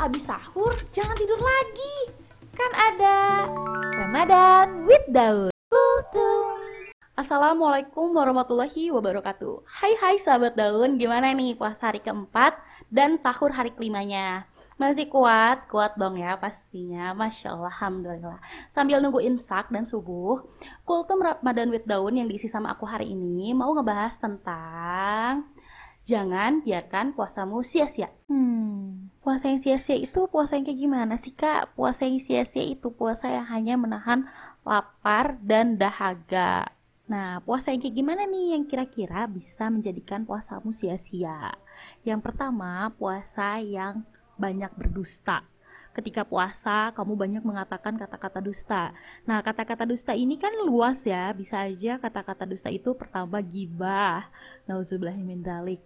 abis sahur jangan tidur lagi. Kan ada Ramadan with Daud. Kultum. Assalamualaikum warahmatullahi wabarakatuh. Hai hai sahabat daun, gimana nih puasa hari keempat dan sahur hari kelimanya? Masih kuat? Kuat dong ya pastinya, Masya Allah, Alhamdulillah. Sambil nunggu imsak dan subuh, kultum Ramadan with Daun yang diisi sama aku hari ini mau ngebahas tentang Jangan biarkan puasamu sia-sia. Hmm, puasa yang sia-sia itu puasa yang kayak gimana sih kak? Puasa yang sia-sia itu puasa yang hanya menahan lapar dan dahaga. Nah, puasa yang kayak gimana nih yang kira-kira bisa menjadikan puasamu sia-sia? Yang pertama, puasa yang banyak berdusta ketika puasa kamu banyak mengatakan kata-kata dusta. Nah, kata-kata dusta ini kan luas ya. Bisa aja kata-kata dusta itu pertama gibah. Nauzubillahimin dalik.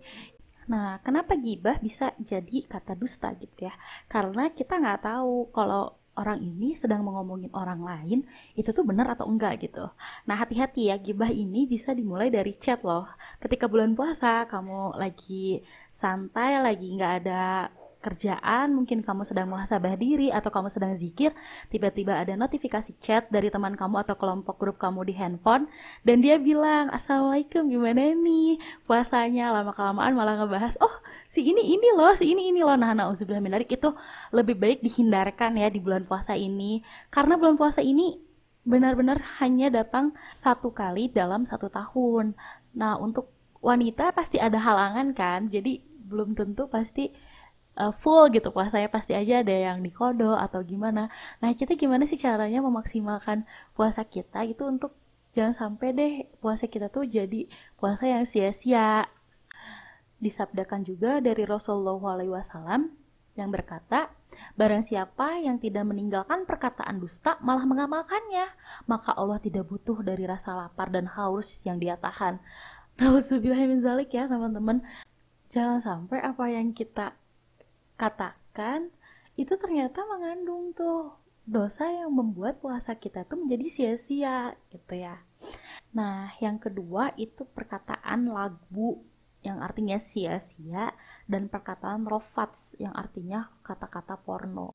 Nah, kenapa gibah bisa jadi kata dusta gitu ya? Karena kita nggak tahu kalau orang ini sedang mengomongin orang lain itu tuh benar atau enggak gitu. Nah hati-hati ya gibah ini bisa dimulai dari chat loh. Ketika bulan puasa kamu lagi santai lagi nggak ada kerjaan, mungkin kamu sedang muhasabah diri atau kamu sedang zikir, tiba-tiba ada notifikasi chat dari teman kamu atau kelompok grup kamu di handphone dan dia bilang, "Assalamualaikum, gimana nih puasanya?" Lama-kelamaan malah ngebahas, "Oh, si ini ini loh, si ini ini loh." Nah, nauzubillah menarik itu lebih baik dihindarkan ya di bulan puasa ini karena bulan puasa ini benar-benar hanya datang satu kali dalam satu tahun. Nah, untuk wanita pasti ada halangan kan, jadi belum tentu pasti uh, full gitu puasanya pasti aja ada yang dikodo atau gimana nah kita gimana sih caranya memaksimalkan puasa kita itu untuk jangan sampai deh puasa kita tuh jadi puasa yang sia-sia disabdakan juga dari Rasulullah SAW yang berkata, Barang siapa yang tidak meninggalkan perkataan dusta malah mengamalkannya, maka Allah tidak butuh dari rasa lapar dan haus yang dia tahan. Nauzubillahimin zalik ya teman-teman. Jangan sampai apa yang kita katakan itu ternyata mengandung tuh dosa yang membuat puasa kita tuh menjadi sia-sia gitu ya. Nah, yang kedua itu perkataan lagu yang artinya sia-sia dan perkataan rofats yang artinya kata-kata porno.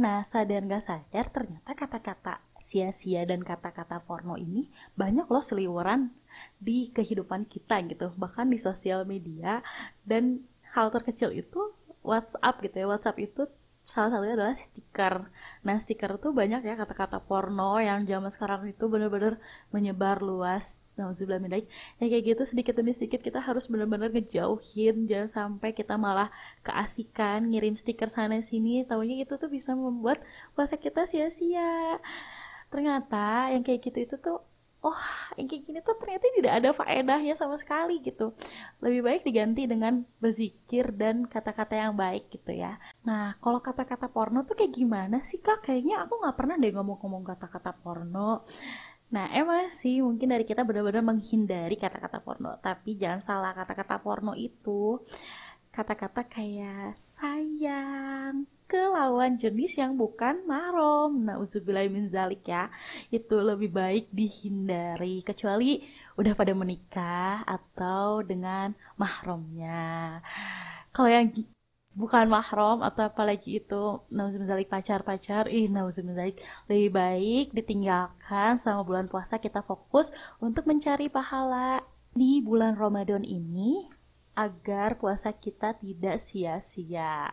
Nah, sadar gak sadar ternyata kata-kata sia-sia dan kata-kata porno ini banyak loh seliweran di kehidupan kita gitu, bahkan di sosial media dan hal terkecil itu WhatsApp gitu ya. WhatsApp itu salah satunya adalah stiker. Nah stiker itu banyak ya kata-kata porno yang zaman sekarang itu benar-benar menyebar luas. Nah midai yang kayak gitu sedikit demi sedikit kita harus benar-benar ngejauhin. Jangan sampai kita malah keasikan ngirim stiker sana sini. Tahunya itu tuh bisa membuat puasa kita sia-sia. Ternyata yang kayak gitu itu tuh oh yang kayak gini tuh ternyata tidak ada faedahnya sama sekali gitu. Lebih baik diganti dengan berzikir dan kata-kata yang baik gitu ya. Nah kalau kata-kata porno tuh kayak gimana sih kak? Kayaknya aku nggak pernah deh ngomong-ngomong kata-kata porno. Nah, emang sih mungkin dari kita benar-benar menghindari kata-kata porno, tapi jangan salah kata-kata porno itu kata-kata kayak sayang, ke lawan jenis yang bukan mahram. Nah, min zalik ya. Itu lebih baik dihindari kecuali udah pada menikah atau dengan mahramnya. Kalau yang bukan mahram atau apalagi itu nauzubillah zalik pacar-pacar, ih nauzubillah zalik lebih baik ditinggalkan selama bulan puasa kita fokus untuk mencari pahala di bulan Ramadan ini agar puasa kita tidak sia-sia.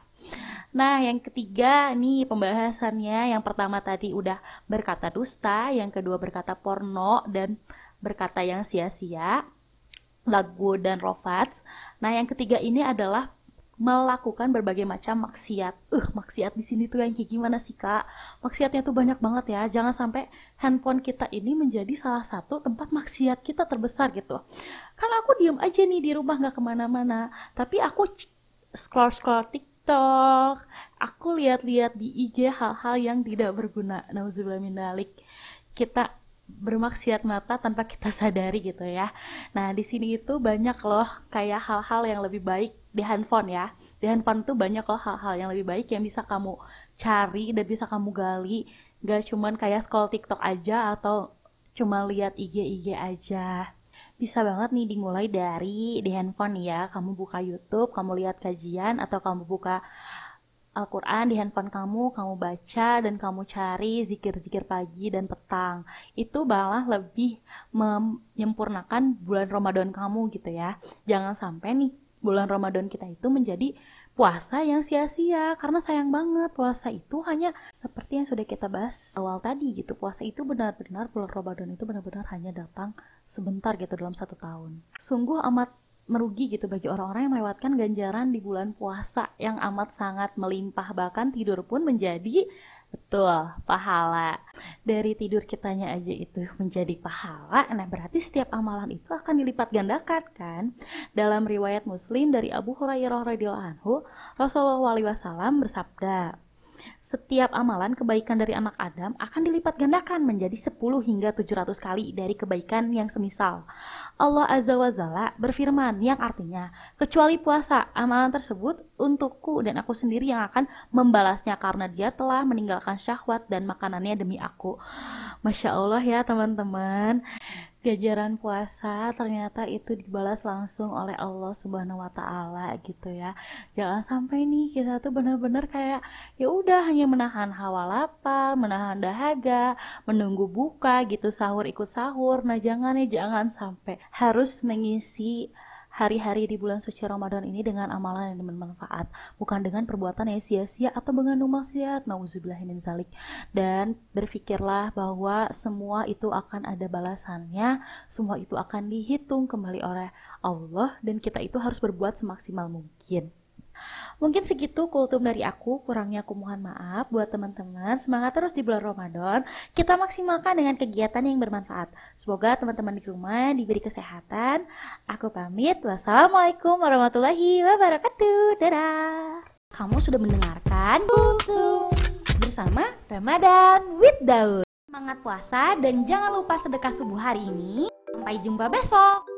Nah, yang ketiga nih pembahasannya. Yang pertama tadi udah berkata dusta, yang kedua berkata porno dan berkata yang sia-sia, lagu dan rofats. Nah, yang ketiga ini adalah melakukan berbagai macam maksiat. Uh, maksiat di sini tuh yang kayak gimana sih kak? Maksiatnya tuh banyak banget ya. Jangan sampai handphone kita ini menjadi salah satu tempat maksiat kita terbesar gitu. Kalau aku diem aja nih di rumah nggak ke mana-mana, tapi aku scroll scroll TikTok, aku lihat-lihat di IG hal-hal yang tidak berguna. Nauzubillah. Kita bermaksiat mata tanpa kita sadari gitu ya. Nah, di sini itu banyak loh kayak hal-hal yang lebih baik di handphone ya. Di handphone tuh banyak loh hal-hal yang lebih baik yang bisa kamu cari dan bisa kamu gali. Gak cuman kayak scroll TikTok aja atau cuma lihat IG-IG aja. Bisa banget nih dimulai dari di handphone ya. Kamu buka YouTube, kamu lihat kajian atau kamu buka Al-Quran di handphone kamu, kamu baca dan kamu cari zikir-zikir pagi dan petang. Itu malah lebih menyempurnakan bulan Ramadan kamu gitu ya. Jangan sampai nih bulan Ramadan kita itu menjadi puasa yang sia-sia karena sayang banget puasa itu hanya seperti yang sudah kita bahas awal tadi gitu puasa itu benar-benar bulan Ramadan itu benar-benar hanya datang sebentar gitu dalam satu tahun sungguh amat merugi gitu bagi orang-orang yang melewatkan ganjaran di bulan puasa yang amat sangat melimpah bahkan tidur pun menjadi betul pahala. Dari tidur kitanya aja itu menjadi pahala nah berarti setiap amalan itu akan dilipat gandakan kan? Dalam riwayat muslim dari Abu Hurairah radhiyallahu anhu Rasulullah SAW bersabda setiap amalan kebaikan dari anak Adam akan dilipat gandakan menjadi 10 hingga 700 kali dari kebaikan yang semisal. Allah Azza wa Jalla berfirman yang artinya, kecuali puasa, amalan tersebut untukku dan aku sendiri yang akan membalasnya karena dia telah meninggalkan syahwat dan makanannya demi aku. Masya Allah ya teman-teman gajaran puasa ternyata itu dibalas langsung oleh Allah Subhanahu wa taala gitu ya. Jangan sampai nih kita tuh benar-benar kayak ya udah hanya menahan hawa lapar, menahan dahaga, menunggu buka gitu sahur ikut sahur. Nah, jangan ya jangan sampai harus mengisi hari-hari di bulan suci Ramadan ini dengan amalan yang bermanfaat, bukan dengan perbuatan yang sia-sia atau mengandung maksiat. Nauzubillahimin zalik. Dan berpikirlah bahwa semua itu akan ada balasannya, semua itu akan dihitung kembali oleh Allah dan kita itu harus berbuat semaksimal mungkin. Mungkin segitu kultum dari aku, kurangnya aku mohon maaf buat teman-teman. Semangat terus di bulan Ramadan. Kita maksimalkan dengan kegiatan yang bermanfaat. Semoga teman-teman di rumah diberi kesehatan. Aku pamit. Wassalamualaikum warahmatullahi wabarakatuh. Dadah. Kamu sudah mendengarkan kultum bersama Ramadan with Daud. Semangat puasa dan jangan lupa sedekah subuh hari ini. Sampai jumpa besok.